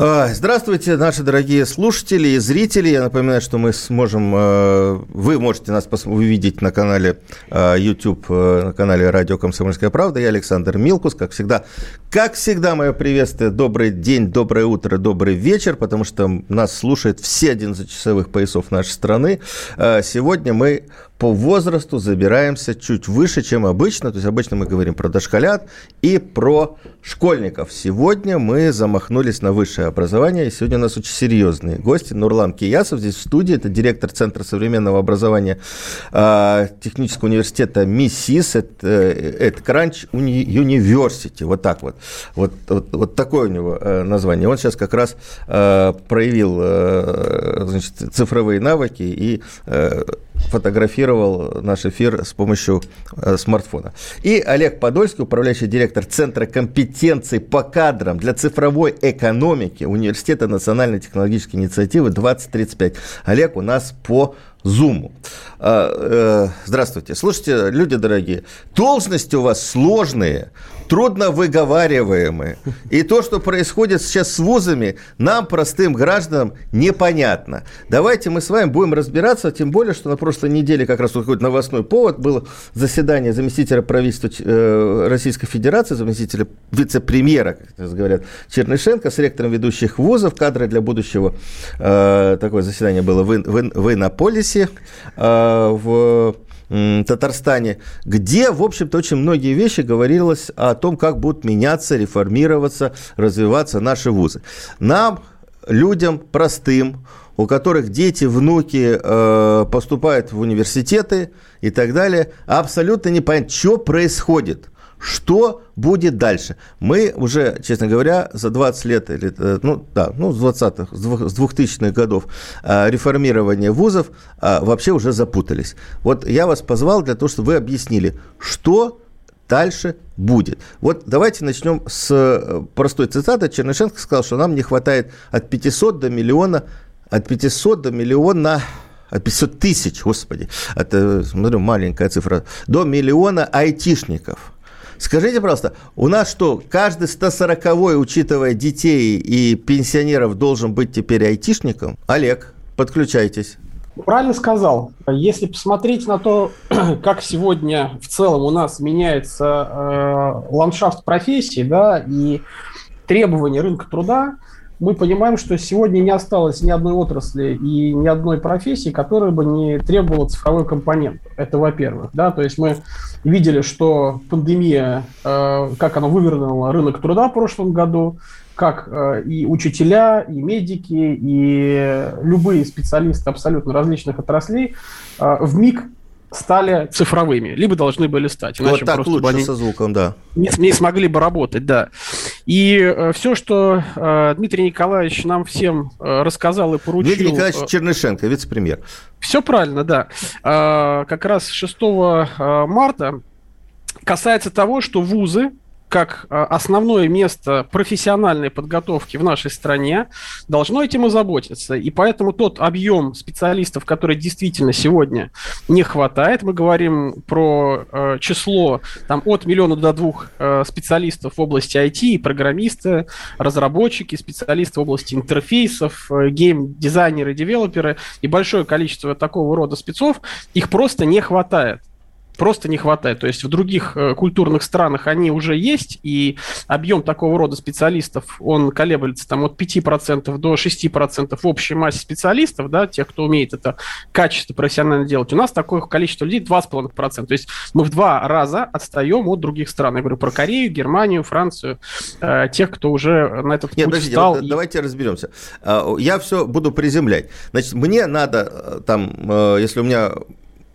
Здравствуйте, наши дорогие слушатели и зрители. Я напоминаю, что мы сможем, э, вы можете нас увидеть на канале э, YouTube, э, на канале Радио Комсомольская правда. Я Александр Милкус, как всегда. Как всегда, мое приветствие. Добрый день, доброе утро, добрый вечер, потому что нас слушает все 11 часовых поясов нашей страны. Сегодня мы по возрасту забираемся чуть выше, чем обычно. То есть обычно мы говорим про дошколят и про школьников. Сегодня мы замахнулись на высшее образование. И сегодня у нас очень серьезные гости. Нурлан Киясов здесь в студии. Это директор Центра современного образования э, Технического университета МИСИС. Это, это Кранч Университи. Вот так вот. Вот, вот. вот такое у него э, название. Он сейчас как раз э, проявил э, значит, цифровые навыки и э, фотографировал наш эфир с помощью э, смартфона. И Олег Подольский, управляющий директор Центра компетенций по кадрам для цифровой экономики Университета национальной технологической инициативы 2035. Олег у нас по Зуму. А, э, здравствуйте. Слушайте, люди дорогие, должности у вас сложные, трудно выговариваемые. И то, что происходит сейчас с вузами, нам, простым гражданам, непонятно. Давайте мы с вами будем разбираться, тем более, что на прошлой неделе как раз какой-то новостной повод было заседание заместителя правительства э, Российской Федерации, заместителя вице-премьера, как говорят, Чернышенко с ректором ведущих вузов, кадры для будущего. Э, такое заседание было в, в, в Иннополисе, в Татарстане, где, в общем-то, очень многие вещи говорилось о том, как будут меняться, реформироваться, развиваться наши вузы. Нам, людям простым, у которых дети, внуки э, поступают в университеты и так далее, абсолютно непонятно, что происходит – что будет дальше? Мы уже, честно говоря, за 20 лет, или, э, ну да, ну с 20-х, с 2000-х годов э, реформирования вузов э, вообще уже запутались. Вот я вас позвал для того, чтобы вы объяснили, что дальше будет. Вот давайте начнем с простой цитаты. Чернышенко сказал, что нам не хватает от 500 до миллиона, от 500 до миллиона от 500 тысяч, господи, это, смотрю, маленькая цифра, до миллиона айтишников – Скажите, пожалуйста, у нас что, каждый 140-й, учитывая детей и пенсионеров, должен быть теперь айтишником? Олег, подключайтесь. Правильно сказал. Если посмотреть на то, как сегодня в целом у нас меняется э, ландшафт профессий, да, и требования рынка труда, мы понимаем, что сегодня не осталось ни одной отрасли и ни одной профессии, которая бы не требовала цифровой компонент. Это во-первых. Да? То есть мы видели, что пандемия, э, как она вывернула рынок труда в прошлом году, как э, и учителя, и медики, и любые специалисты абсолютно различных отраслей э, в миг стали цифровыми, либо должны были стать. Иначе вот так лучше они со звуком, да. Не, не смогли бы работать, да. И э, все, что э, Дмитрий Николаевич нам всем э, рассказал и поручил... Дмитрий Николаевич э, Чернышенко, вице-премьер. Все правильно, да. Э, как раз 6 э, марта касается того, что вузы как а, основное место профессиональной подготовки в нашей стране, должно этим озаботиться. И поэтому тот объем специалистов, который действительно сегодня не хватает, мы говорим про э, число там, от миллиона до двух э, специалистов в области IT, программисты, разработчики, специалисты в области интерфейсов, э, гейм-дизайнеры, девелоперы и большое количество такого рода спецов, их просто не хватает просто не хватает. То есть в других э, культурных странах они уже есть, и объем такого рода специалистов, он колеблется там от 5% до 6% в общей массе специалистов, да, тех, кто умеет это качество профессионально делать. У нас такое количество людей 2,5%. То есть мы в два раза отстаем от других стран. Я говорю про Корею, Германию, Францию, э, тех, кто уже на этот Нет, путь подождите, стал. Вот, и... Давайте разберемся. Я все буду приземлять. Значит, мне надо э, там, э, если у меня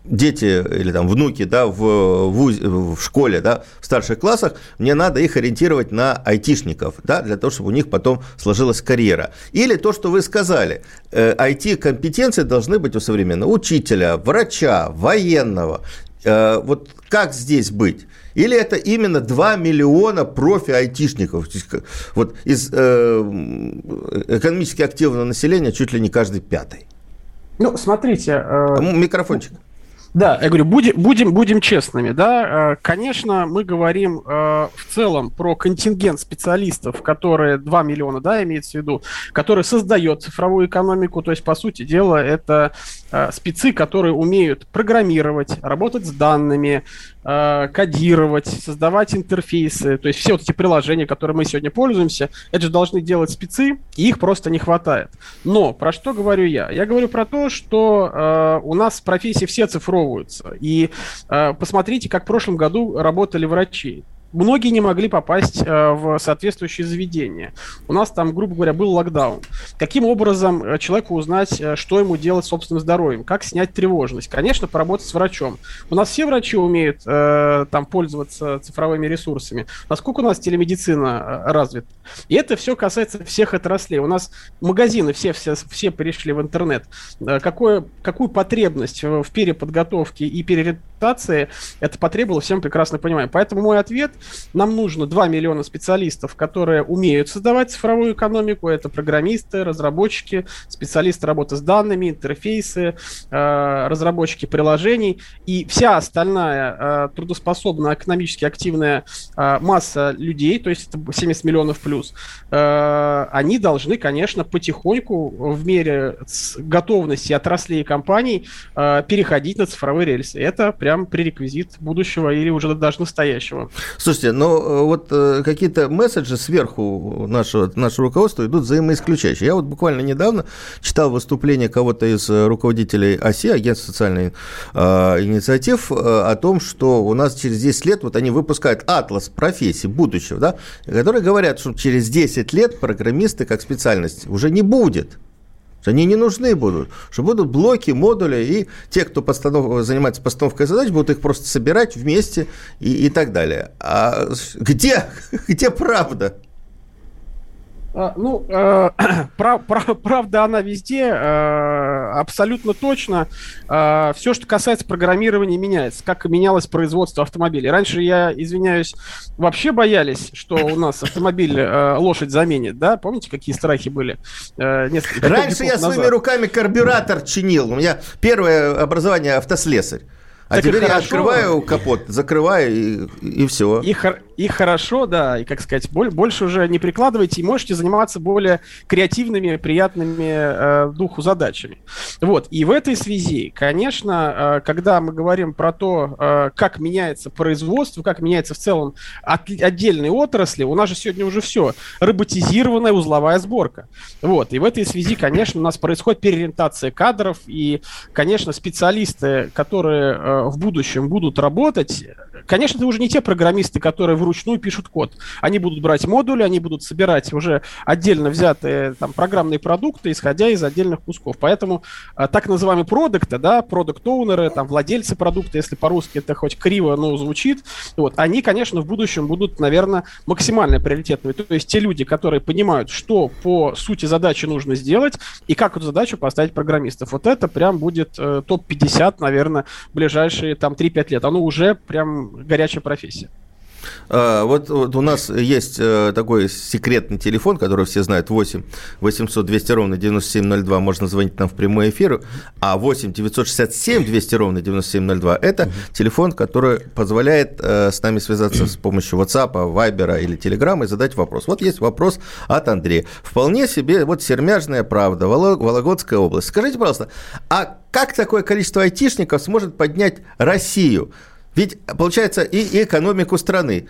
дети или там внуки, да, в, вуз, в школе, да, в старших классах, мне надо их ориентировать на айтишников, да, для того, чтобы у них потом сложилась карьера. Или то, что вы сказали, IT-компетенции э, должны быть у современного учителя, врача, военного. Э, вот как здесь быть? Или это именно 2 миллиона профи-айтишников? Вот из э, экономически активного населения чуть ли не каждый пятый. Ну, смотрите... Э... Микрофончик. Да, я говорю, будем, будем, будем честными, да. Э, конечно, мы говорим э, в целом про контингент специалистов, которые 2 миллиона, да, имеется в виду, который создает цифровую экономику. То есть, по сути дела, это спецы, которые умеют программировать, работать с данными, кодировать, создавать интерфейсы. То есть, все вот эти приложения, которые мы сегодня пользуемся, это же должны делать спецы, и их просто не хватает. Но про что говорю я? Я говорю про то, что у нас профессии все цифровые, образовываются. И э, посмотрите, как в прошлом году работали врачи многие не могли попасть э, в соответствующие заведения. У нас там, грубо говоря, был локдаун. Каким образом э, человеку узнать, э, что ему делать с собственным здоровьем? Как снять тревожность? Конечно, поработать с врачом. У нас все врачи умеют там пользоваться цифровыми ресурсами. Насколько у нас телемедицина развита? И это все касается всех отраслей. У нас магазины все, все, все перешли в интернет. Какое, какую потребность в переподготовке и переориентации это потребовало, всем прекрасно понимаем. Поэтому мой ответ – нам нужно 2 миллиона специалистов, которые умеют создавать цифровую экономику. Это программисты, разработчики, специалисты работы с данными, интерфейсы, э, разработчики приложений. И вся остальная э, трудоспособная, экономически активная э, масса людей, то есть это 70 миллионов плюс, они должны, конечно, потихоньку в мере готовности отраслей и компаний переходить на цифровые рельсы. Это прям пререквизит будущего или уже даже настоящего. Слушайте, но э, вот э, какие-то месседжи сверху нашего, нашего руководства идут взаимоисключающие. Я вот буквально недавно читал выступление кого-то из э, руководителей ОСИ, Агентства социальных э, инициатив, о том, что у нас через 10 лет вот они выпускают атлас профессий будущего, да, которые говорят, что через 10 лет программисты как специальность уже не будет. Они не нужны будут, что будут блоки, модули, и те, кто постанов... занимается постановкой задач, будут их просто собирать вместе и, и так далее. А где, где правда? А, ну, э, прав, прав, правда, она везде, э, абсолютно точно. Э, все, что касается программирования, меняется. Как менялось производство автомобилей. Раньше, я извиняюсь, вообще боялись, что у нас автомобиль э, лошадь заменит, да? Помните, какие страхи были? Э, Раньше я назад. своими руками карбюратор чинил. У меня первое образование автослесарь. А так теперь я открываю капот, закрываю и, и все. И, и хорошо, да, и, как сказать, больше уже не прикладывайте, и можете заниматься более креативными, приятными э, духу задачами. Вот, и в этой связи, конечно, э, когда мы говорим про то, э, как меняется производство, как меняется в целом от, отдельные отрасли, у нас же сегодня уже все, роботизированная узловая сборка. Вот, и в этой связи, конечно, у нас происходит переориентация кадров, и, конечно, специалисты, которые э, в будущем будут работать, конечно, это уже не те программисты, которые вручную пишут код. Они будут брать модули, они будут собирать уже отдельно взятые там, программные продукты, исходя из отдельных кусков. Поэтому а, так называемые продукты, да, продукт-оунеры, там, владельцы продукта, если по-русски это хоть криво, но звучит, вот, они, конечно, в будущем будут, наверное, максимально приоритетными. То есть те люди, которые понимают, что по сути задачи нужно сделать и как эту задачу поставить программистов. Вот это прям будет э, топ-50, наверное, ближайшие там 3-5 лет. Оно уже прям горячая профессия. А, вот, вот у нас есть э, такой секретный телефон, который все знают, 8 800 200 ровно 9702, можно звонить нам в прямой эфир, а 8 967 200 ровно 9702 – это телефон, который позволяет э, с нами связаться с помощью WhatsApp, Viber или Telegram и задать вопрос. Вот есть вопрос от Андрея. Вполне себе, вот Сермяжная правда, Вологодская область. Скажите, пожалуйста, а как такое количество айтишников сможет поднять Россию? Ведь, получается, и, экономику страны.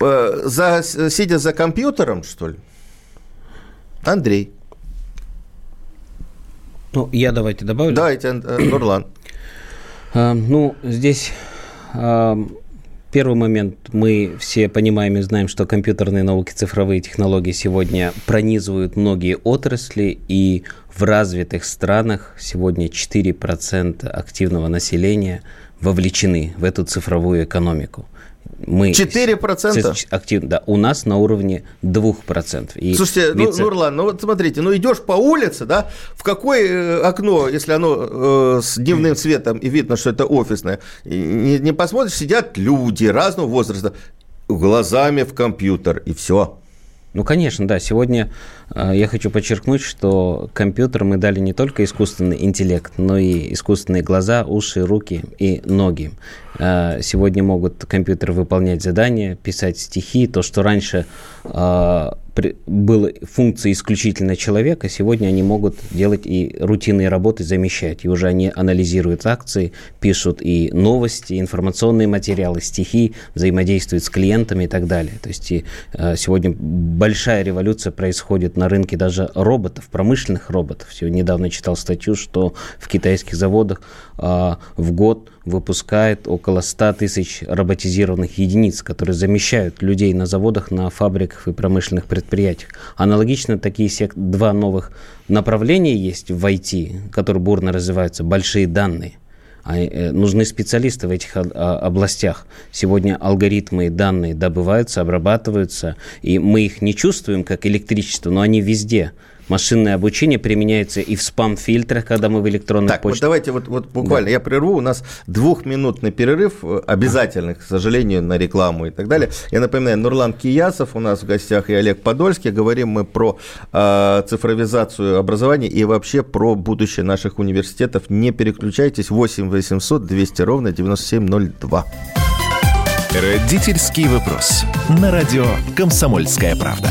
Э, за, сидя за компьютером, что ли? Андрей. Ну, я давайте добавлю. Давайте, э, Нурлан. А, ну, здесь первый момент мы все понимаем и знаем, что компьютерные науки, цифровые технологии сегодня пронизывают многие отрасли, и в развитых странах сегодня 4% активного населения вовлечены в эту цифровую экономику мы 4%? Активно, да. У нас на уровне 2%. И Слушайте, ну, вице... ну, Нурлан, ну вот смотрите, ну идешь по улице, да, в какое э, окно, если оно э, с дневным светом и видно, что это офисное, не, не посмотришь, сидят люди разного возраста, глазами в компьютер, и все. Ну, конечно, да. Сегодня э, я хочу подчеркнуть, что компьютер мы дали не только искусственный интеллект, но и искусственные глаза, уши, руки и ноги. Э, сегодня могут компьютеры выполнять задания, писать стихи, то, что раньше э, было функцией исключительно человека, сегодня они могут делать и рутинные работы, замещать. И уже они анализируют акции, пишут и новости, информационные материалы, стихи, взаимодействуют с клиентами и так далее. То есть и, э, сегодня большая революция происходит на рынке даже роботов, промышленных роботов. Сегодня недавно читал статью, что в китайских заводах а, в год выпускает около 100 тысяч роботизированных единиц, которые замещают людей на заводах, на фабриках и промышленных предприятиях. Аналогично такие два новых направления есть в IT, которые бурно развиваются, большие данные. А, э, нужны специалисты в этих областях. Сегодня алгоритмы и данные добываются, обрабатываются, и мы их не чувствуем как электричество, но они везде – Машинное обучение применяется и в спам-фильтрах, когда мы в электронной так, почте. вот давайте вот, вот буквально, да. я прерву, у нас двухминутный перерыв, э, обязательный, к сожалению, на рекламу и так далее. Я напоминаю, Нурлан Киясов у нас в гостях и Олег Подольский. Говорим мы про э, цифровизацию образования и вообще про будущее наших университетов. Не переключайтесь, 8 800 200 ровно 9702. Родительский вопрос. На радио «Комсомольская правда».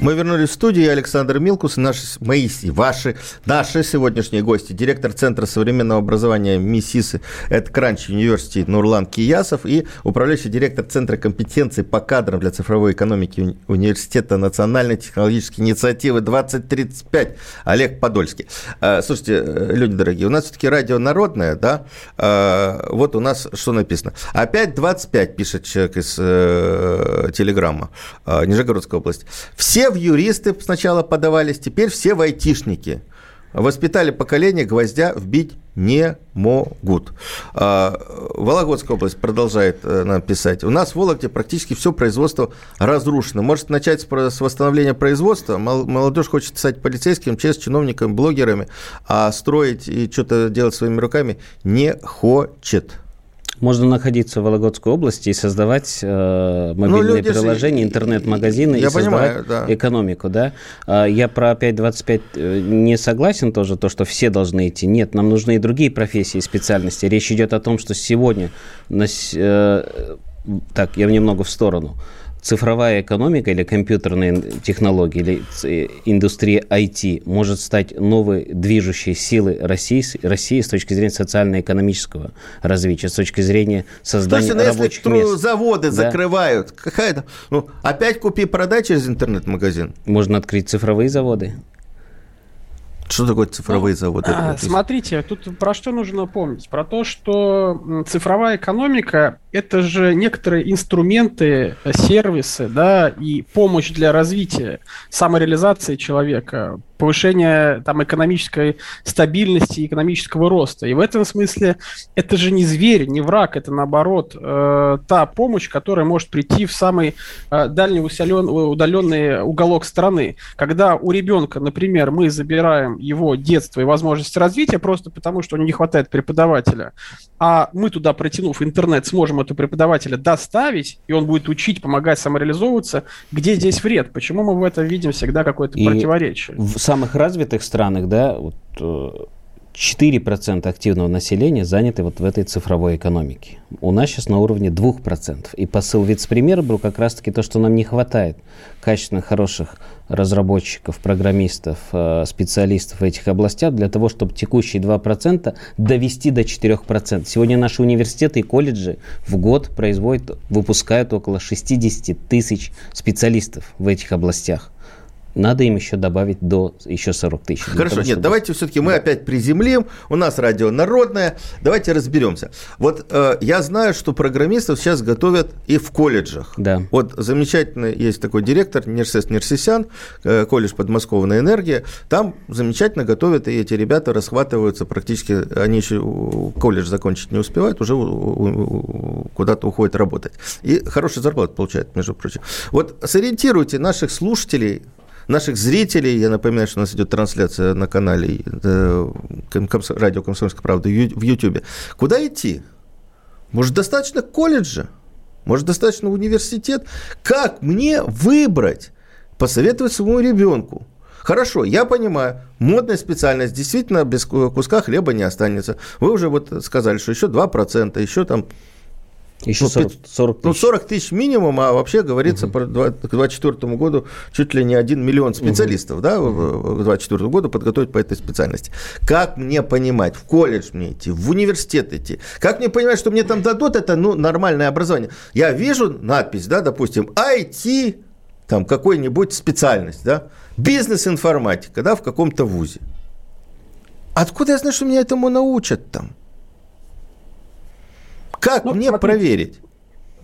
Мы вернулись в студию. Александр Милкус и наши, мои, ваши, наши сегодняшние гости. Директор Центра современного образования МИСИСы это Кранч Университет Нурлан Киясов и управляющий директор Центра компетенций по кадрам для цифровой экономики Университета национальной технологической инициативы 2035 Олег Подольский. А, слушайте, э, люди дорогие, у нас все-таки радио народное, да? А, вот у нас что написано. Опять 25, пишет человек из э, Телеграмма, э, Нижегородской области. Все в юристы сначала подавались, теперь все в айтишники. Воспитали поколение, гвоздя вбить не могут. А, Вологодская область продолжает э, нам писать. У нас в Вологде практически все производство разрушено. Может начать с восстановления производства. Молодежь хочет стать полицейским, честь чиновниками, блогерами, а строить и что-то делать своими руками не хочет. Можно находиться в Вологодской области и создавать э, ну, мобильные ну, приложения, же... интернет-магазины и понимаю, создавать да. экономику, да. А, я про 5.25 э, не согласен тоже, то, что все должны идти. Нет, нам нужны и другие профессии и специальности. Речь идет о том, что сегодня, э, так, я немного в сторону, цифровая экономика или компьютерные технологии, или индустрия IT может стать новой движущей силой России, России с точки зрения социально-экономического развития, с точки зрения создания Слушайте, ну, рабочих если мест. заводы да? закрывают, какая-то... Ну, опять купи-продай через интернет-магазин. Можно открыть цифровые заводы. Что такое цифровые ну, заводы? А, смотрите, тут про что нужно помнить? Про то, что цифровая экономика – это же некоторые инструменты, сервисы, да, и помощь для развития, самореализации человека, повышения там экономической стабильности, экономического роста. И в этом смысле это же не зверь, не враг, это наоборот э, та помощь, которая может прийти в самый э, дальний усилен, удаленный уголок страны. Когда у ребенка, например, мы забираем его детство и возможности развития просто потому, что у него не хватает преподавателя, а мы туда, протянув интернет, сможем этого преподавателя доставить, и он будет учить, помогать самореализовываться, где здесь вред? Почему мы в этом видим всегда какое-то противоречие? В самых развитых странах, да, вот, э, 4% активного населения заняты вот в этой цифровой экономике. У нас сейчас на уровне 2%. И посыл вице-премьера был как раз-таки то, что нам не хватает качественных, хороших разработчиков, программистов, э, специалистов в этих областях для того, чтобы текущие 2% довести до 4%. Сегодня наши университеты и колледжи в год производят, выпускают около 60 тысяч специалистов в этих областях надо им еще добавить до еще 40 тысяч. Хорошо, того, нет, чтобы... давайте все-таки мы опять приземлим. У нас радио народное. Давайте разберемся. Вот э, я знаю, что программистов сейчас готовят и в колледжах. Да. Вот замечательный есть такой директор Нерсес Нерсисян, э, колледж подмосковная энергия. Там замечательно готовят, и эти ребята расхватываются практически, они еще колледж закончить не успевают, уже куда-то уходят работать. И хорошую зарплату получают, между прочим. Вот сориентируйте наших слушателей наших зрителей. Я напоминаю, что у нас идет трансляция на канале э, радио «Комсомольская правда» в YouTube. Куда идти? Может, достаточно колледжа? Может, достаточно университет? Как мне выбрать? Посоветовать своему ребенку. Хорошо, я понимаю, модная специальность действительно без куска хлеба не останется. Вы уже вот сказали, что еще 2%, еще там еще ну, 40, 40 тысяч. Ну, 40 тысяч минимум, а вообще говорится угу. про 2024 году чуть ли не 1 миллион специалистов, угу. да, к 2024 году подготовить по этой специальности. Как мне понимать, в колледж мне идти, в университет идти? Как мне понимать, что мне там дадут это, ну, нормальное образование? Я вижу надпись, да, допустим, IT, там, какой-нибудь специальность, да, бизнес-информатика, да, в каком-то вузе. Откуда я знаю, что меня этому научат там? Как ну, мне смотрите, проверить?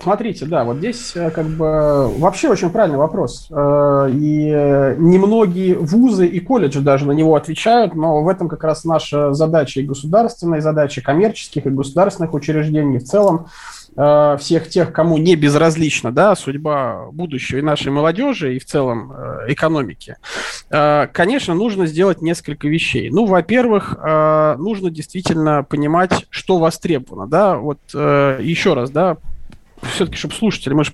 Смотрите, да, вот здесь э, как бы вообще очень правильный вопрос. Э, и немногие вузы и колледжи даже на него отвечают, но в этом как раз наша задача и государственная, и задача коммерческих и государственных учреждений в целом Э, всех тех, кому не безразлична да, судьба будущего и нашей молодежи, и в целом э, экономики, э, конечно, нужно сделать несколько вещей. Ну, во-первых, нужно действительно понимать, что востребовано. Да? Вот еще раз, да, все-таки, чтобы слушатели, мы же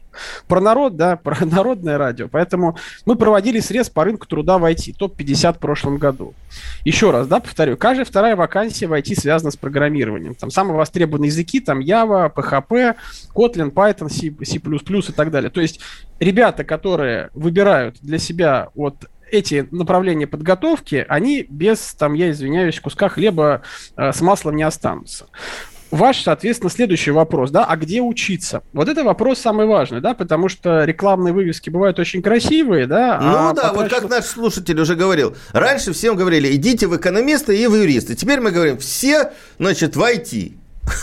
про народ, да, про народное радио, поэтому мы проводили срез по рынку труда в IT, топ-50 в прошлом году. Еще раз, да, повторю, каждая вторая вакансия в IT связана с программированием. Там самые востребованные языки, там Java, PHP, Kotlin, Python, C, C++ и так далее. То есть ребята, которые выбирают для себя вот эти направления подготовки, они без, там, я извиняюсь, куска хлеба э, с маслом не останутся ваш, соответственно, следующий вопрос, да, а где учиться? Вот это вопрос самый важный, да, потому что рекламные вывески бывают очень красивые, да. Ну а да, потрачу... вот как наш слушатель уже говорил, раньше всем говорили, идите в экономисты и в юристы, теперь мы говорим, все, значит, в IT.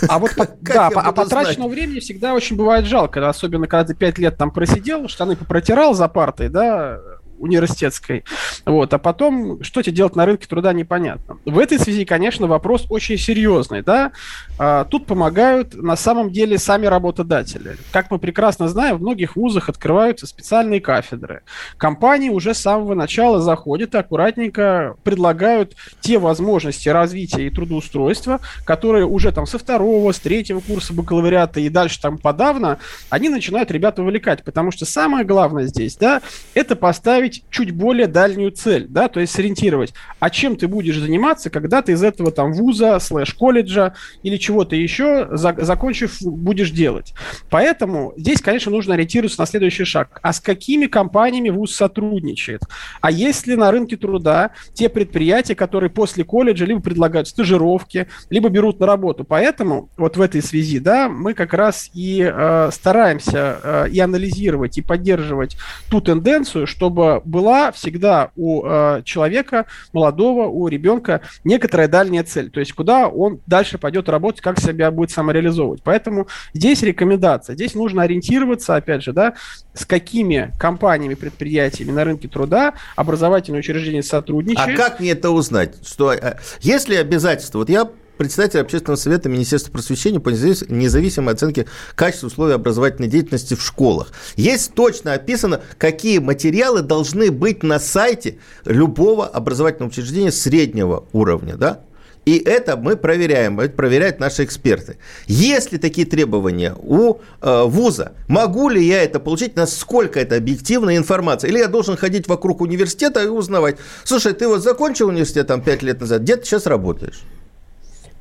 А вот да, а потраченного времени всегда очень бывает жалко, особенно когда ты пять лет там просидел, штаны попротирал за партой, да, университетской. Вот. А потом, что тебе делать на рынке труда, непонятно. В этой связи, конечно, вопрос очень серьезный. Да? А, тут помогают на самом деле сами работодатели. Как мы прекрасно знаем, в многих вузах открываются специальные кафедры. Компании уже с самого начала заходят и аккуратненько предлагают те возможности развития и трудоустройства, которые уже там со второго, с третьего курса бакалавриата и дальше там подавно, они начинают ребят увлекать. Потому что самое главное здесь, да, это поставить поставить чуть более дальнюю цель, да, то есть сориентировать, а чем ты будешь заниматься, когда ты из этого там вуза, слэш-колледжа или чего-то еще, за, закончив, будешь делать. Поэтому здесь, конечно, нужно ориентироваться на следующий шаг. А с какими компаниями вуз сотрудничает? А есть ли на рынке труда те предприятия, которые после колледжа либо предлагают стажировки, либо берут на работу? Поэтому вот в этой связи, да, мы как раз и э, стараемся э, и анализировать, и поддерживать ту тенденцию, чтобы была всегда у э, человека, молодого, у ребенка некоторая дальняя цель, то есть куда он дальше пойдет работать, как себя будет самореализовывать. Поэтому здесь рекомендация, здесь нужно ориентироваться, опять же, да, с какими компаниями, предприятиями на рынке труда образовательные учреждения сотрудничают. А как мне это узнать? Что, э, есть ли обязательства? Вот я председатель общественного совета Министерства просвещения по независимой оценке качества условий образовательной деятельности в школах. Есть точно описано, какие материалы должны быть на сайте любого образовательного учреждения среднего уровня, да? И это мы проверяем, это проверяют наши эксперты. Есть ли такие требования у э, вуза? Могу ли я это получить? Насколько это объективная информация? Или я должен ходить вокруг университета и узнавать? Слушай, ты вот закончил университет там 5 лет назад, где ты сейчас работаешь?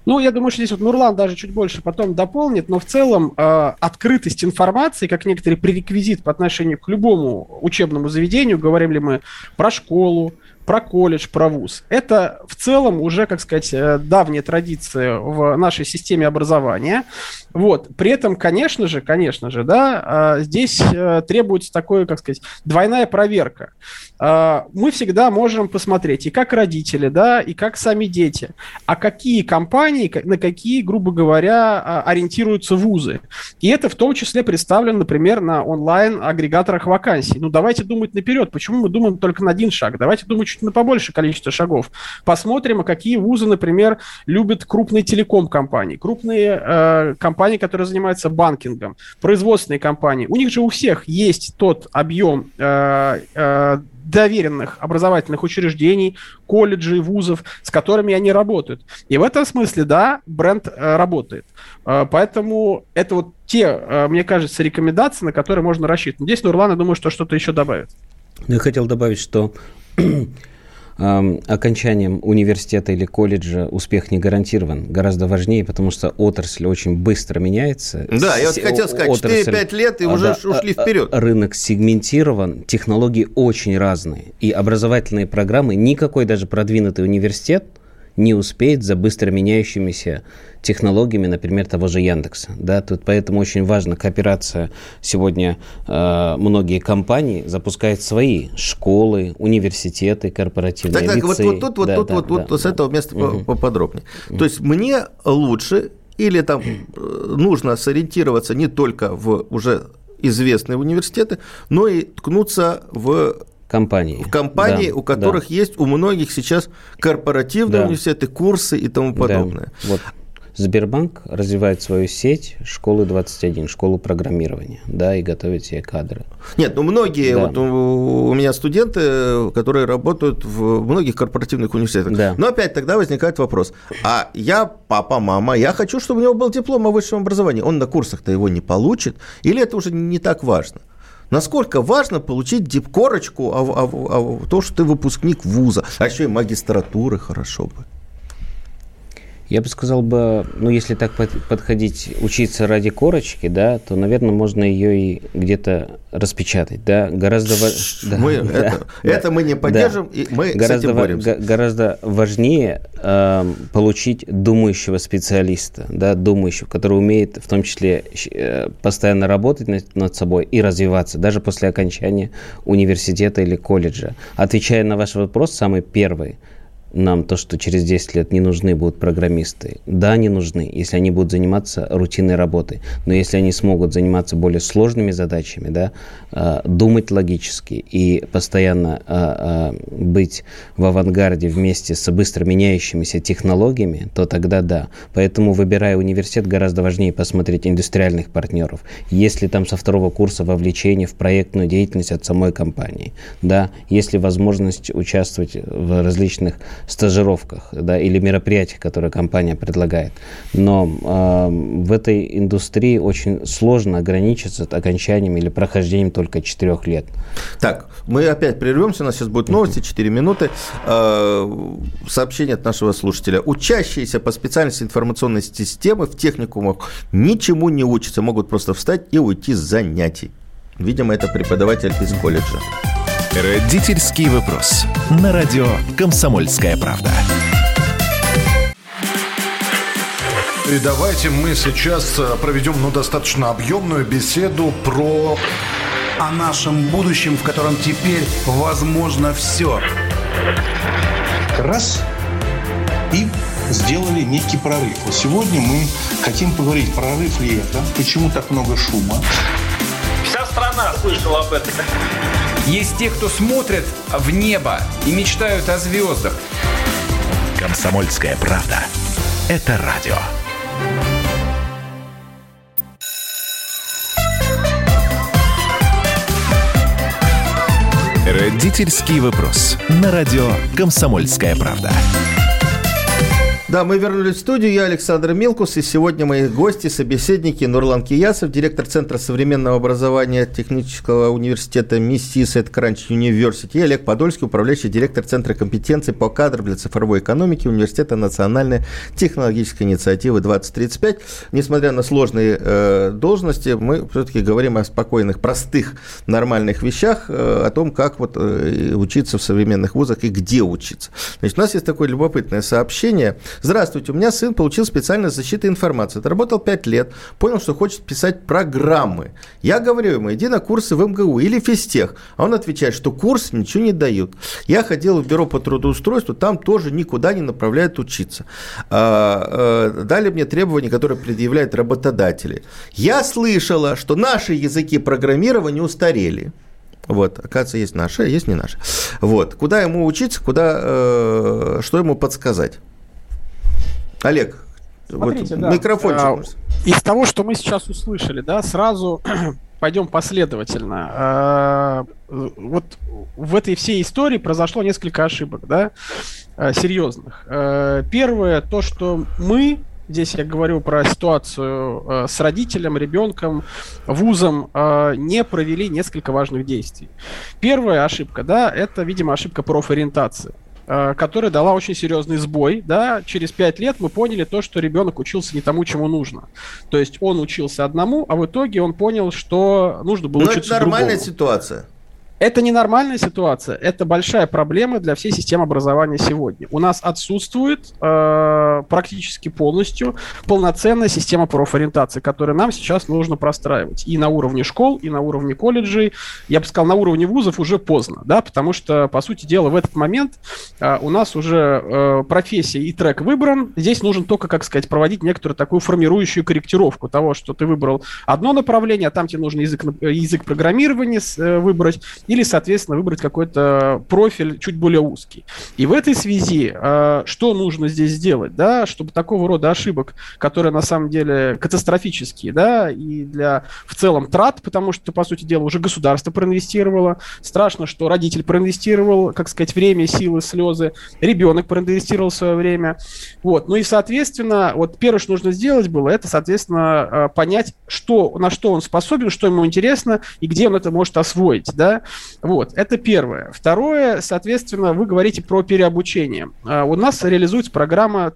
Ну, я думаю, что здесь вот Нурлан даже чуть больше потом дополнит, но в целом э, открытость информации, как некоторый пререквизит по отношению к любому учебному заведению, говорим ли мы про школу, про колледж, про вуз. Это в целом уже, как сказать, э, давняя традиция в нашей системе образования. Вот. При этом, конечно же, конечно же, да, а, здесь э, требуется такое, как сказать, двойная проверка. А, мы всегда можем посмотреть и как родители, да, и как сами дети, а какие компании, на какие, грубо говоря, а, ориентируются вузы. И это в том числе представлено, например, на онлайн-агрегаторах вакансий. Ну, давайте думать наперед. Почему мы думаем только на один шаг? Давайте думать чуть на побольше количество шагов. Посмотрим, а какие вузы, например, любят крупные телеком-компании, крупные э, компании, которые занимаются банкингом, производственные компании, у них же у всех есть тот объем э, э, доверенных образовательных учреждений, колледжей, вузов, с которыми они работают. И в этом смысле, да, бренд э, работает. Э, поэтому это вот те, э, мне кажется, рекомендации, на которые можно рассчитывать. Здесь Нурлан, я думаю, что что-то еще добавит. Я хотел добавить, что окончанием университета или колледжа успех не гарантирован. Гораздо важнее, потому что отрасль очень быстро меняется. Да, я вот хотел сказать, отрасль, 4-5 лет и а, уже да, ушли вперед. Рынок сегментирован, технологии очень разные. И образовательные программы, никакой даже продвинутый университет не успеет за быстро меняющимися технологиями, например, того же Яндекса. Да, тут поэтому очень важна кооперация. Сегодня э, многие компании запускают свои школы, университеты, корпоративные так, так, лицеи. Вот, вот тут, вот да, тут, да, вот, да, вот да, с этого места угу. поподробнее. Угу. То есть мне лучше или там э, нужно сориентироваться не только в уже известные университеты, но и ткнуться в компании. В компании, да, у которых да. есть у многих сейчас корпоративные да. университеты, курсы и тому подобное. Да. Вот. Сбербанк развивает свою сеть школы 21, школу программирования, да, и готовит себе кадры. Нет, ну многие, да. вот у, у меня студенты, которые работают в многих корпоративных университетах. Да. Но опять тогда возникает вопрос, а я папа, мама, я хочу, чтобы у него был диплом о высшем образовании, он на курсах-то его не получит, или это уже не так важно? Насколько важно получить дипкорочку, а, а, а, то, что ты выпускник вуза, а еще и магистратуры хорошо бы. Я бы сказал бы, ну, если так подходить, учиться ради корочки, да, то, наверное, можно ее и где-то распечатать, да, гораздо... Да, мы, да, это, да, это мы не поддержим, да. и мы гораздо, с этим боремся. Гораздо важнее э, получить думающего специалиста, да, думающего, который умеет в том числе э, постоянно работать над, над собой и развиваться, даже после окончания университета или колледжа. Отвечая на ваш вопрос, самый первый – нам то, что через 10 лет не нужны будут программисты. Да, не нужны, если они будут заниматься рутинной работой. Но если они смогут заниматься более сложными задачами, да, э, думать логически и постоянно э, э, быть в авангарде вместе с быстро меняющимися технологиями, то тогда да. Поэтому, выбирая университет, гораздо важнее посмотреть индустриальных партнеров. Если там со второго курса вовлечение в проектную деятельность от самой компании, да, если возможность участвовать в различных стажировках да, или мероприятиях, которые компания предлагает. Но э, в этой индустрии очень сложно ограничиться окончанием или прохождением только 4 лет. Так, мы опять прервемся, у нас сейчас будут новости, 4 минуты. Э, сообщение от нашего слушателя. Учащиеся по специальности информационной системы в техникумах ничему не учатся, могут просто встать и уйти с занятий. Видимо, это преподаватель из колледжа. Родительский вопрос. На радио «Комсомольская правда». И давайте мы сейчас э, проведем ну, достаточно объемную беседу про о нашем будущем, в котором теперь возможно все. Раз и сделали некий прорыв. Вот сегодня мы хотим поговорить, прорыв ли это, почему так много шума. Вся страна слышала об этом. Есть те, кто смотрят в небо и мечтают о звездах. Комсомольская правда. Это радио. Родительский вопрос. На радио Комсомольская правда. Да, мы вернулись в студию. Я Александр Милкус. И сегодня мои гости, собеседники Нурлан Киясов, директор Центра современного образования Технического университета МИСИС от Кранч Университи, и Олег Подольский, управляющий директор Центра компетенций по кадрам для цифровой экономики Университета национальной технологической инициативы 2035. Несмотря на сложные э, должности, мы все-таки говорим о спокойных, простых, нормальных вещах, э, о том, как вот э, учиться в современных вузах и где учиться. Значит, у нас есть такое любопытное сообщение – Здравствуйте, у меня сын получил специальную защиту информации. Отработал 5 лет, понял, что хочет писать программы. Я говорю ему, иди на курсы в МГУ или физтех. А он отвечает, что курс ничего не дают. Я ходил в бюро по трудоустройству, там тоже никуда не направляют учиться. А, а, дали мне требования, которые предъявляют работодатели. Я слышала, что наши языки программирования устарели. Вот, оказывается, есть наши, а есть не наши. Вот, куда ему учиться, куда, э, что ему подсказать? Олег, Смотрите, вот да. микрофончик. А, из того, что мы сейчас услышали, да, сразу пойдем последовательно. А, вот в этой всей истории произошло несколько ошибок, да, а, серьезных. А, первое, то, что мы Здесь я говорю про ситуацию э, с родителем, ребенком, вузом, э, не провели несколько важных действий. Первая ошибка, да, это, видимо, ошибка профориентации. Э, которая дала очень серьезный сбой, да, через пять лет мы поняли то, что ребенок учился не тому, чему нужно. То есть он учился одному, а в итоге он понял, что нужно было Но учиться это нормальная другому. ситуация. Это ненормальная ситуация, это большая проблема для всей системы образования сегодня. У нас отсутствует э, практически полностью полноценная система профориентации, которую нам сейчас нужно простраивать. И на уровне школ, и на уровне колледжей, я бы сказал, на уровне вузов уже поздно, да, потому что, по сути дела, в этот момент э, у нас уже э, профессия и трек выбран. Здесь нужно только, как сказать, проводить некоторую такую формирующую корректировку того, что ты выбрал одно направление, а там тебе нужно язык, язык программирования э, выбрать, или, соответственно, выбрать какой-то профиль чуть более узкий. И в этой связи э, что нужно здесь сделать, да, чтобы такого рода ошибок, которые на самом деле катастрофические, да, и для в целом трат, потому что, по сути дела, уже государство проинвестировало, страшно, что родитель проинвестировал, как сказать, время, силы, слезы, ребенок проинвестировал свое время, вот, ну и, соответственно, вот первое, что нужно сделать было, это, соответственно, э, понять, что, на что он способен, что ему интересно и где он это может освоить, да, вот, это первое. Второе, соответственно, вы говорите про переобучение. А, у нас реализуется программа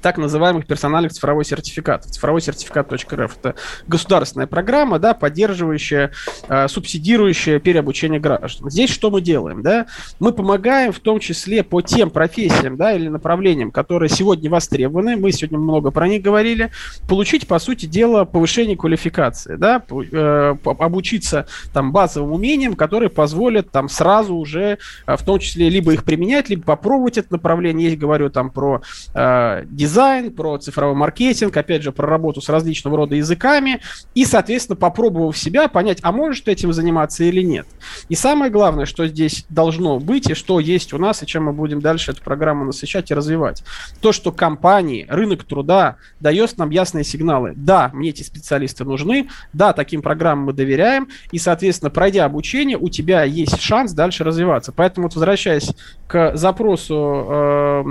так называемых персональных цифровой сертификатов. Цифровой сертификат.рф – это государственная программа, да, поддерживающая, э, субсидирующая переобучение граждан. Здесь что мы делаем? Да? Мы помогаем в том числе по тем профессиям да, или направлениям, которые сегодня востребованы, мы сегодня много про них говорили, получить, по сути дела, повышение квалификации, да, э, обучиться там, базовым умениям, которые позволят там, сразу уже, э, в том числе, либо их применять, либо попробовать это направление. Я говорю там про э, дизайн, про цифровой маркетинг, опять же, про работу с различного рода языками и, соответственно, попробовав себя, понять, а можешь ты этим заниматься или нет. И самое главное, что здесь должно быть и что есть у нас, и чем мы будем дальше эту программу насыщать и развивать. То, что компании, рынок труда дает нам ясные сигналы. Да, мне эти специалисты нужны, да, таким программам мы доверяем, и, соответственно, пройдя обучение, у тебя есть шанс дальше развиваться. Поэтому, вот, возвращаясь к запросу э,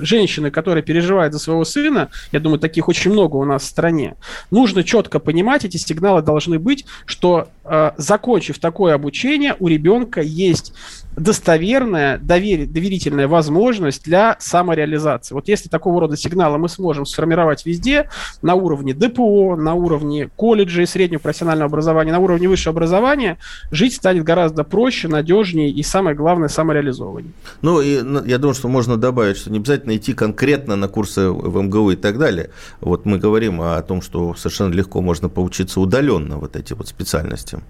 женщины, которая переживает переживает за своего сына, я думаю, таких очень много у нас в стране, нужно четко понимать, эти сигналы должны быть, что э, закончив такое обучение, у ребенка есть достоверная, довер... доверительная возможность для самореализации. Вот если такого рода сигналы мы сможем сформировать везде, на уровне ДПО, на уровне колледжа среднего профессионального образования, на уровне высшего образования, жить станет гораздо проще, надежнее и, самое главное, самореализованнее. Ну, и ну, я думаю, что можно добавить, что не обязательно идти конкретно на курсы в МГУ и так далее. Вот мы говорим о том, что совершенно легко можно поучиться удаленно вот этим вот специальностям.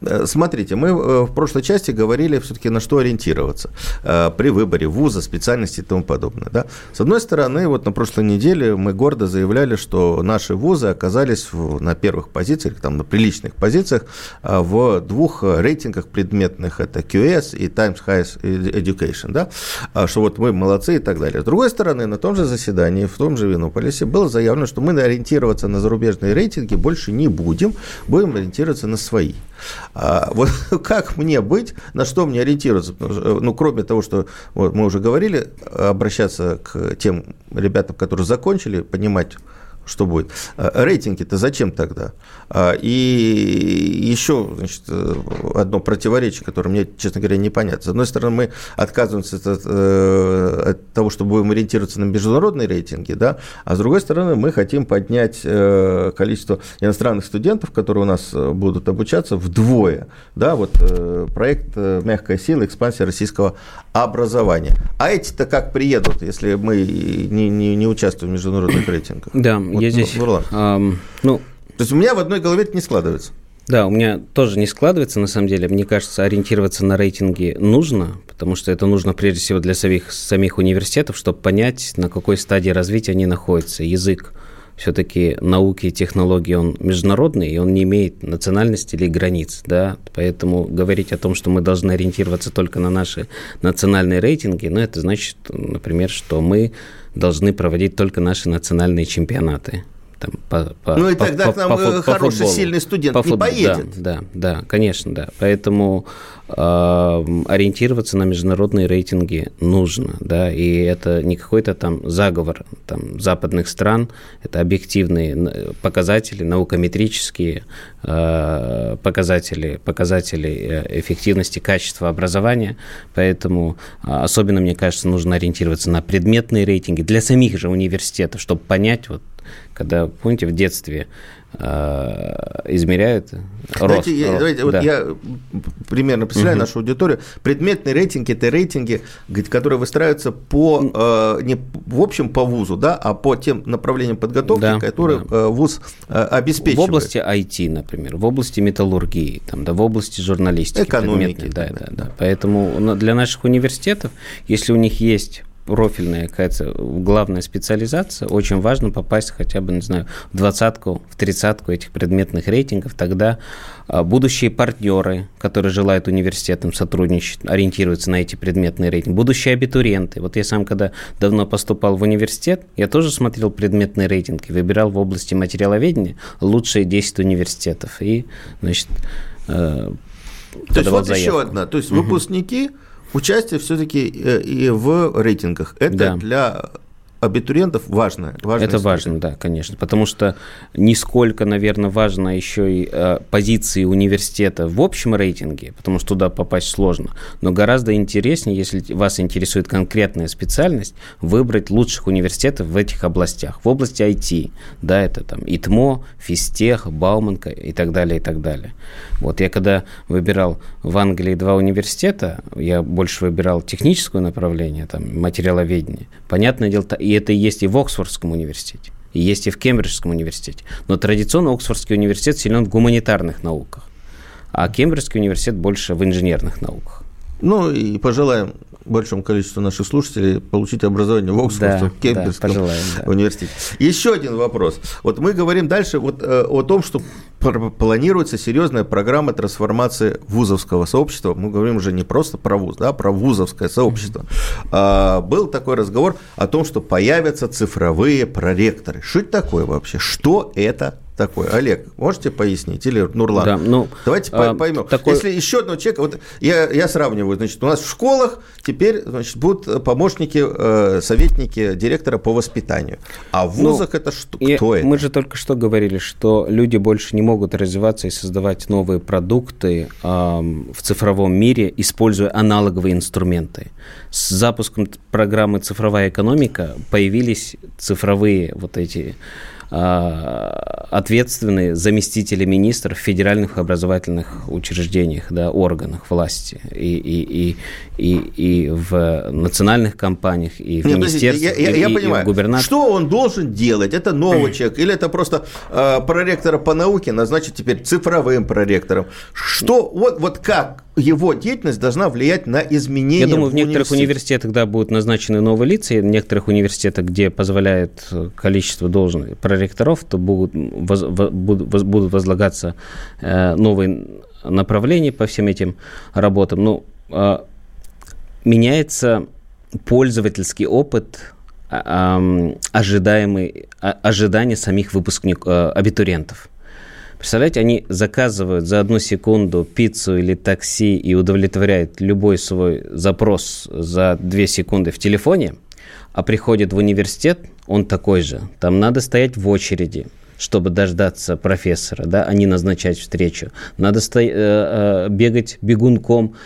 Э, смотрите, мы э, в прошлой части говорили все-таки на что ориентироваться э, при выборе вуза, специальности и тому подобное. Да? С одной стороны, вот на прошлой неделе мы гордо заявляли, что наши вузы оказались на первых позициях, там, на приличных позициях в двух рейтингах предметных, это QS и Times Higher Education, да? Что вот мы молодцы и так далее. С другой стороны, на том же заседании, в том же Винополисе было заявлено, что мы ориентироваться на зарубежные рейтинги больше не будем, будем ориентироваться на свои. А вот как мне быть, на что мне ориентироваться? Ну, кроме того, что вот, мы уже говорили, обращаться к тем ребятам, которые закончили, понимать, что будет. А, рейтинги-то зачем тогда? А, и еще значит, одно противоречие, которое мне, честно говоря, непонятно. С одной стороны, мы отказываемся от, э, от того, что будем ориентироваться на международные рейтинги, да, а с другой стороны, мы хотим поднять э, количество иностранных студентов, которые у нас э, будут обучаться, вдвое. Да, вот проект «Мягкая сила. Экспансия российского образования». А эти-то как приедут, если мы не, не, не участвуем в международных рейтингах? Да, вот, я здесь... Нурлан. Эм, ну, То есть у меня в одной голове это не складывается. Да, у меня тоже не складывается, на самом деле. Мне кажется, ориентироваться на рейтинги нужно, потому что это нужно прежде всего для самих, самих университетов, чтобы понять, на какой стадии развития они находятся. Язык все-таки науки и технологии, он международный, и он не имеет национальности или границ, да, поэтому говорить о том, что мы должны ориентироваться только на наши национальные рейтинги, ну, это значит, например, что мы должны проводить только наши национальные чемпионаты. Там, по, по, ну и по, тогда по, к нам по, э, хороший, футболу. сильный студент по не фут... поедет. Да, да, да, конечно, да. Поэтому э, ориентироваться на международные рейтинги нужно, да, и это не какой-то там заговор там, западных стран, это объективные показатели, наукометрические э, показатели, показатели э, эффективности, качества образования, поэтому э, особенно, мне кажется, нужно ориентироваться на предметные рейтинги для самих же университетов, чтобы понять, вот когда, помните, в детстве э, измеряют рост. Я, рост давайте, да. вот я примерно представляю угу. нашу аудиторию. Предметные рейтинги – это рейтинги, которые выстраиваются по, э, не в общем по вузу, да, а по тем направлениям подготовки, да, которые да. Э, вуз обеспечивает. В области IT, например, в области металлургии, там, да, в области журналистики. Экономики. Да, да, да, да. Поэтому для наших университетов, если у них есть профильная какая-то главная специализация, очень важно попасть хотя бы, не знаю, в двадцатку, в тридцатку этих предметных рейтингов, тогда а, будущие партнеры, которые желают университетам сотрудничать, ориентируются на эти предметные рейтинги, будущие абитуриенты. Вот я сам, когда давно поступал в университет, я тоже смотрел предметный рейтинг и выбирал в области материаловедения лучшие 10 университетов. И, значит, э, то есть вот заявку. еще одна, то есть угу. выпускники участие все-таки э, и в рейтингах. Это да. для абитуриентов важно. Это история. важно, да, конечно, потому что нисколько, наверное, важно еще и э, позиции университета в общем рейтинге, потому что туда попасть сложно, но гораздо интереснее, если вас интересует конкретная специальность, выбрать лучших университетов в этих областях. В области IT, да, это там ИТМО, Физтех, Бауманка и так далее, и так далее. Вот я когда выбирал в Англии два университета, я больше выбирал техническое направление, там, материаловедение. Понятное дело, и это есть и в Оксфордском университете, и есть и в Кембриджском университете. Но традиционно Оксфордский университет силен в гуманитарных науках, а Кембриджский университет больше в инженерных науках. Ну и пожелаем большому количеству наших слушателей получить образование в Оксфордском, да, Кембриджском да, да. университете. Еще один вопрос. Вот мы говорим дальше вот, э, о том, что планируется серьезная программа трансформации вузовского сообщества. Мы говорим уже не просто про вуз, да, а про вузовское сообщество. А, был такой разговор о том, что появятся цифровые проректоры. Что это такое вообще? Что это такое? Олег, можете пояснить? Или Нурлан? Да, ну, Давайте а, поймем. Такой... Если еще одного человека, вот я, я сравниваю, значит, у нас в школах теперь значит, будут помощники, э, советники директора по воспитанию. А в ну, вузах ну, это что? Я, кто это? Мы же только что говорили, что люди больше не могут развиваться и создавать новые продукты э, в цифровом мире, используя аналоговые инструменты. С запуском программы «Цифровая экономика» появились цифровые вот эти ответственные заместители министров в федеральных образовательных учреждениях, да, органах власти и, и, и, и, и в национальных компаниях, и в Нет, министерствах, я, я, и, я и, понимаю. и в губернаторах. Что он должен делать? Это новый человек? Или это просто э, проректора по науке назначить теперь цифровым проректором? Что, вот, вот как его деятельность должна влиять на изменения. Я думаю, в, в некоторых университетах, да, будут назначены новые лица, и в некоторых университетах, где позволяет э, количество должных проректоров, то будут, воз, будут, будут возлагаться э, новые направления по всем этим работам. Ну, э, меняется пользовательский опыт э, ожидаемый, э, ожидания самих выпускников, э, абитуриентов. Представляете, они заказывают за одну секунду пиццу или такси и удовлетворяют любой свой запрос за две секунды в телефоне, а приходит в университет, он такой же. Там надо стоять в очереди, чтобы дождаться профессора, да, а не назначать встречу. Надо сто... Э, э, бегать бегунком,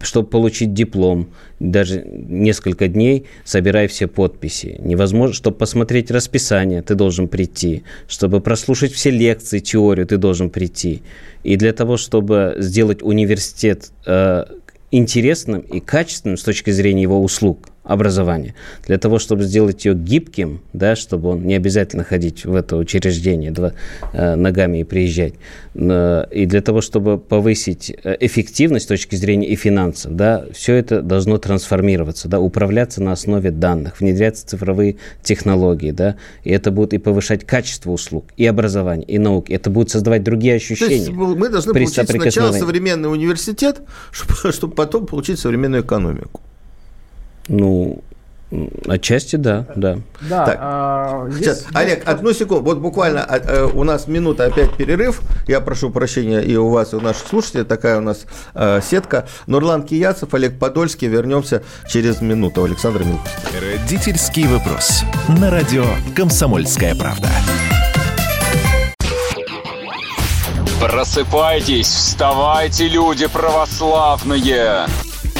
чтобы получить диплом. Даже несколько дней собирая все подписи. Невозможно, чтобы посмотреть расписание, ты должен прийти. Чтобы прослушать все лекции, теорию, ты должен прийти. И для того, чтобы сделать университет э, интересным и качественным с точки зрения его услуг, образования. Для того, чтобы сделать ее гибким, да, чтобы он не обязательно ходить в это учреждение два, э, ногами и приезжать, э, и для того, чтобы повысить э, эффективность с точки зрения и финансов, да, все это должно трансформироваться, да, управляться на основе данных, внедряться цифровые технологии, да, и это будет и повышать качество услуг, и образования, и науки. Это будет создавать другие ощущения. То есть мы должны получить сначала современный университет, чтобы, чтобы потом получить современную экономику. Ну, Отчасти, да, да. Да. Так. А, Сейчас, Олег, одну секунду. Вот буквально а, а, у нас минута опять перерыв. Я прошу прощения и у вас, и у наших слушателей. Такая у нас а, сетка. Нурлан Кияцев, Олег Подольский. Вернемся через минуту. Александр Милкус. Родительский вопрос. На радио «Комсомольская правда». Просыпайтесь, вставайте, люди православные!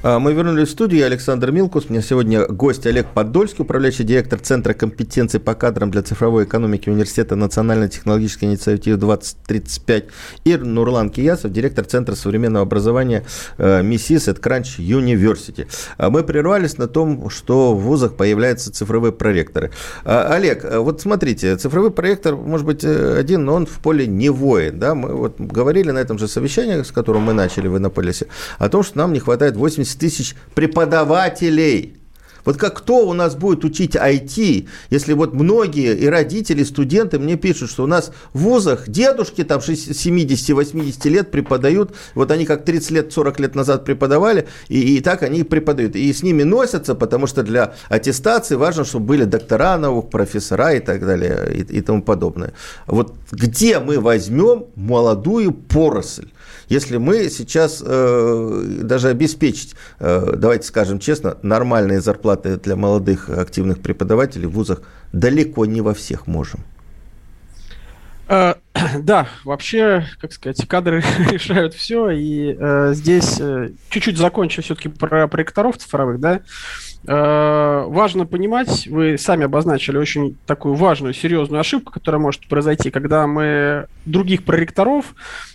А, мы вернулись в студию. Я Александр Милкус. У меня сегодня гость Олег Подольский, управляющий директор Центра компетенций по кадрам для цифровой экономики Университета Национальной технологической инициативы 2035. И Нурлан Киясов, директор Центра современного образования э, МИСИС at Crunch University. А мы прервались на том, что в вузах появляются цифровые проректоры. А, Олег, э, вот смотрите, цифровой проектор, может быть, э, один, но он в поле не воин. Да? Мы вот говорили на этом же совещании, с которым мы начали в Иннополисе, о том, что нам не хватает 80 80 тысяч преподавателей. Вот как кто у нас будет учить IT, если вот многие и родители, и студенты мне пишут, что у нас в вузах дедушки там 70-80 лет преподают, вот они как 30 лет, 40 лет назад преподавали, и, и так они преподают. И с ними носятся, потому что для аттестации важно, чтобы были доктора наук, профессора и так далее, и, и тому подобное. Вот где мы возьмем молодую поросль? Если мы сейчас э, даже обеспечить, э, давайте скажем честно, нормальные зарплаты для молодых активных преподавателей в вузах далеко не во всех можем. Э, да, вообще, как сказать, кадры решают все, и э, здесь э, чуть-чуть закончу все-таки про проекторов цифровых, да. Э, важно понимать, вы сами обозначили очень такую важную, серьезную ошибку, которая может произойти, когда мы других проректоров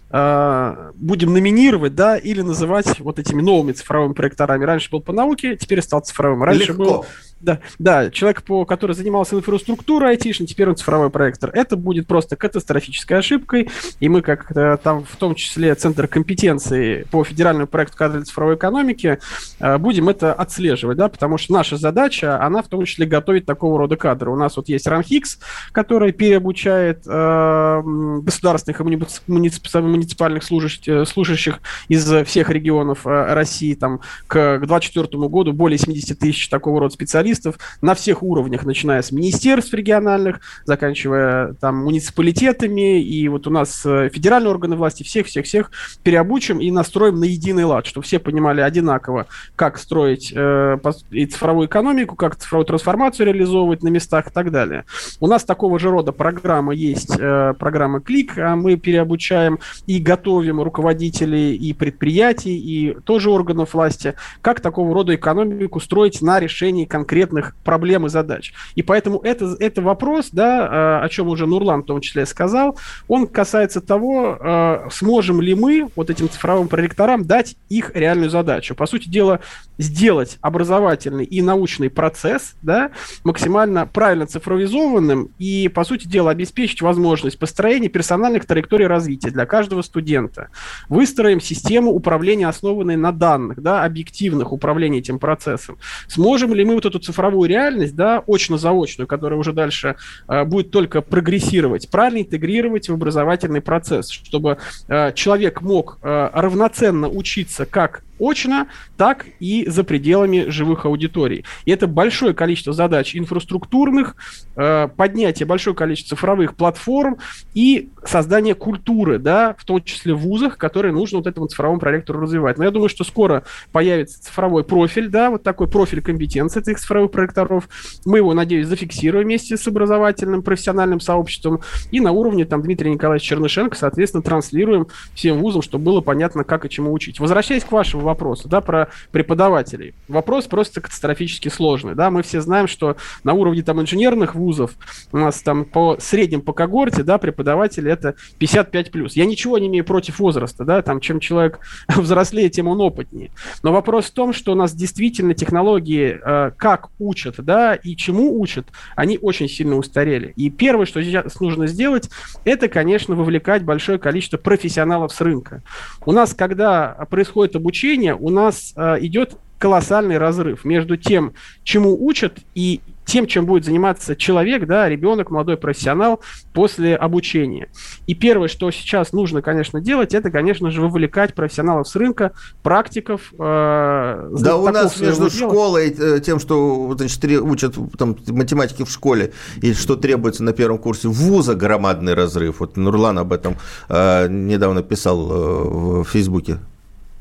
э, будем номинировать, да, или называть вот этими новыми цифровыми проекторами. Раньше был по науке, теперь стал цифровым. Раньше Легко. был Да, да, человек, по, который занимался инфраструктурой айтишной, теперь он цифровой проектор. Это будет просто катастрофической ошибкой, и мы, как э, там, в том числе, Центр компетенции по федеральному проекту кадры цифровой экономики, э, будем это отслеживать, да, потому что наша задача, она в том числе готовить такого рода кадры. У нас вот есть РАНХИКС, который переобучает э, государственных и муниципальных служащих, э, служащих из всех регионов э, России, там, к 2024 году более 70 тысяч такого рода специалистов, специалистов на всех уровнях, начиная с министерств региональных, заканчивая там муниципалитетами, и вот у нас э, федеральные органы власти, всех-всех-всех переобучим и настроим на единый лад, чтобы все понимали одинаково, как строить э, и цифровую экономику, как цифровую трансформацию реализовывать на местах и так далее. У нас такого же рода программа есть, э, программа Клик, а мы переобучаем и готовим руководителей и предприятий, и тоже органов власти, как такого рода экономику строить на решении конкретных конкретных проблем и задач. И поэтому это, это вопрос, да, э, о чем уже Нурлан в том числе сказал, он касается того, э, сможем ли мы вот этим цифровым проректорам дать их реальную задачу. По сути дела, сделать образовательный и научный процесс да, максимально правильно цифровизованным и, по сути дела, обеспечить возможность построения персональных траекторий развития для каждого студента. Выстроим систему управления, основанной на данных, да, объективных управления этим процессом. Сможем ли мы вот эту цифровую реальность, да, очно-заочную, которая уже дальше э, будет только прогрессировать, правильно интегрировать в образовательный процесс, чтобы э, человек мог э, равноценно учиться как очно, так и за пределами живых аудиторий. И это большое количество задач инфраструктурных, э, поднятие большое количество цифровых платформ и создание культуры, да, в том числе в вузах, которые нужно вот этому цифровому проректору развивать. Но я думаю, что скоро появится цифровой профиль, да, вот такой профиль компетенции этих цифровых проректоров. Мы его, надеюсь, зафиксируем вместе с образовательным профессиональным сообществом и на уровне там Дмитрия Николаевича Чернышенко, соответственно, транслируем всем вузам, чтобы было понятно, как и чему учить. Возвращаясь к вашему вопросу, да, про преподавателей. Вопрос просто катастрофически сложный, да, мы все знаем, что на уровне там инженерных вузов у нас там по среднем по когорте, да, преподаватели это 55 плюс. Я ничего не имею против возраста, да, там чем человек взрослее, тем он опытнее. Но вопрос в том, что у нас действительно технологии, э, как учат, да, и чему учат, они очень сильно устарели. И первое, что сейчас нужно сделать, это, конечно, вовлекать большое количество профессионалов с рынка. У нас, когда происходит обучение, обучения у нас э, идет колоссальный разрыв между тем, чему учат, и тем, чем будет заниматься человек, да, ребенок, молодой профессионал после обучения. И первое, что сейчас нужно, конечно, делать, это, конечно же, вовлекать профессионалов с рынка, практиков. Э, да, у нас между дела. школой, э, тем, что значит, учат там, математики в школе, и что требуется на первом курсе вуза, громадный разрыв. Вот Нурлан об этом э, недавно писал э, в Фейсбуке.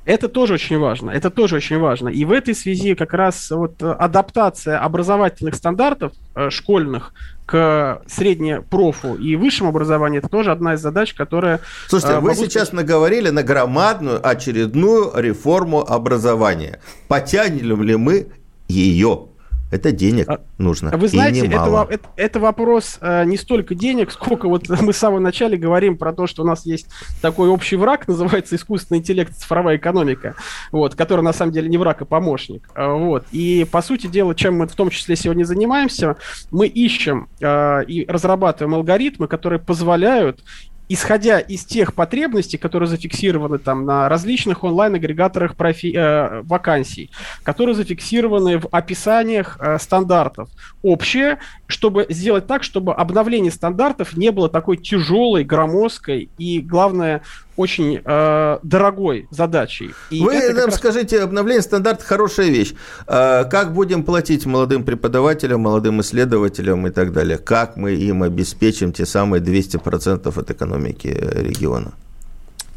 Это тоже очень важно. Это тоже очень важно. И в этой связи как раз вот э, адаптация образовательных стандартов э, школьных к среднепрофу и высшему образованию это тоже одна из задач, которая... Слушайте, э, вы сейчас наговорили на громадную очередную реформу образования. Потянем ли мы ее? Это денег а, нужно. Вы знаете, это, это, это вопрос э, не столько денег, сколько вот мы с самого начала говорим про то, что у нас есть такой общий враг, называется искусственный интеллект, цифровая экономика, вот, который на самом деле не враг, а помощник. Э, вот. И, по сути дела, чем мы в том числе сегодня занимаемся, мы ищем э, и разрабатываем алгоритмы, которые позволяют исходя из тех потребностей, которые зафиксированы там на различных онлайн-агрегаторах профи- э, вакансий, которые зафиксированы в описаниях э, стандартов, общее, чтобы сделать так, чтобы обновление стандартов не было такой тяжелой, громоздкой и, главное, очень э, дорогой задачей. И Вы нам раз... скажите, обновление стандарта хорошая вещь. Э, как будем платить молодым преподавателям, молодым исследователям и так далее? Как мы им обеспечим те самые 200% от экономики региона?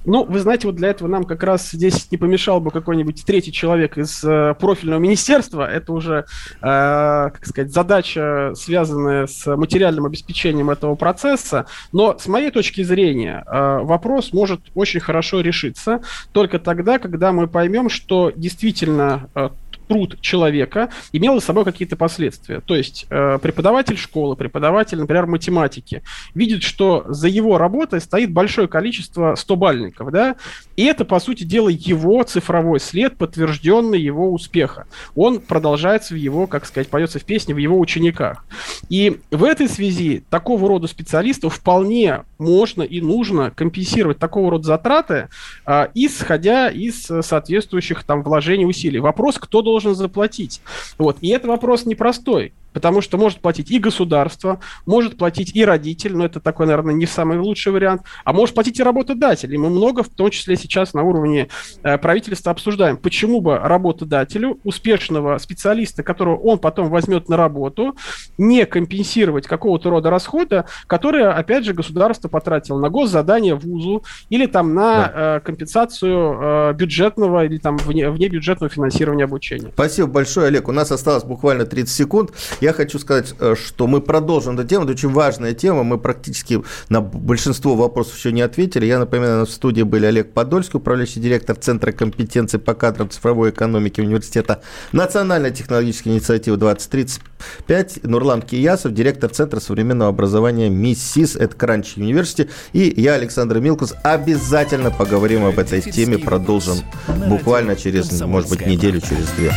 Ну, вы знаете, вот для этого нам как раз здесь не помешал бы какой-нибудь третий человек из э, профильного министерства. Это уже, э, как сказать, задача, связанная с материальным обеспечением этого процесса. Но с моей точки зрения э, вопрос может очень хорошо решиться только тогда, когда мы поймем, что действительно э, труд человека имел за собой какие-то последствия. То есть э, преподаватель школы, преподаватель, например, математики, видит, что за его работой стоит большое количество 100-бальников, да, и это, по сути дела, его цифровой след, подтвержденный его успеха. Он продолжается в его, как сказать, поется в песне, в его учениках. И в этой связи такого рода специалистов вполне можно и нужно компенсировать такого рода затраты, э, исходя из соответствующих там вложений усилий. Вопрос, кто должен заплатить. Вот. И это вопрос непростой потому что может платить и государство, может платить и родитель, но это такой, наверное, не самый лучший вариант, а может платить и работодатель. И мы много, в том числе сейчас на уровне э, правительства обсуждаем, почему бы работодателю, успешного специалиста, которого он потом возьмет на работу, не компенсировать какого-то рода расхода, которые, опять же, государство потратило на госзадание вузу или там на да. э, компенсацию э, бюджетного или там вне, внебюджетного финансирования обучения. Спасибо большое, Олег. У нас осталось буквально 30 секунд. Я хочу сказать, э, что мы продолжим эту тему. Это очень важная тема. Мы практически на большинство вопросов еще не ответили. Я напоминаю, в студии были Олег Подольский, управляющий директор Центра компетенции по кадрам цифровой экономики Университета Национальной технологической инициативы 2035, Нурлан Киясов, директор Центра современного образования МИСИС, это Кранч Университи, и я, Александр Милкус. Обязательно поговорим об этой теме, продолжим буквально через, может быть, неделю, через две.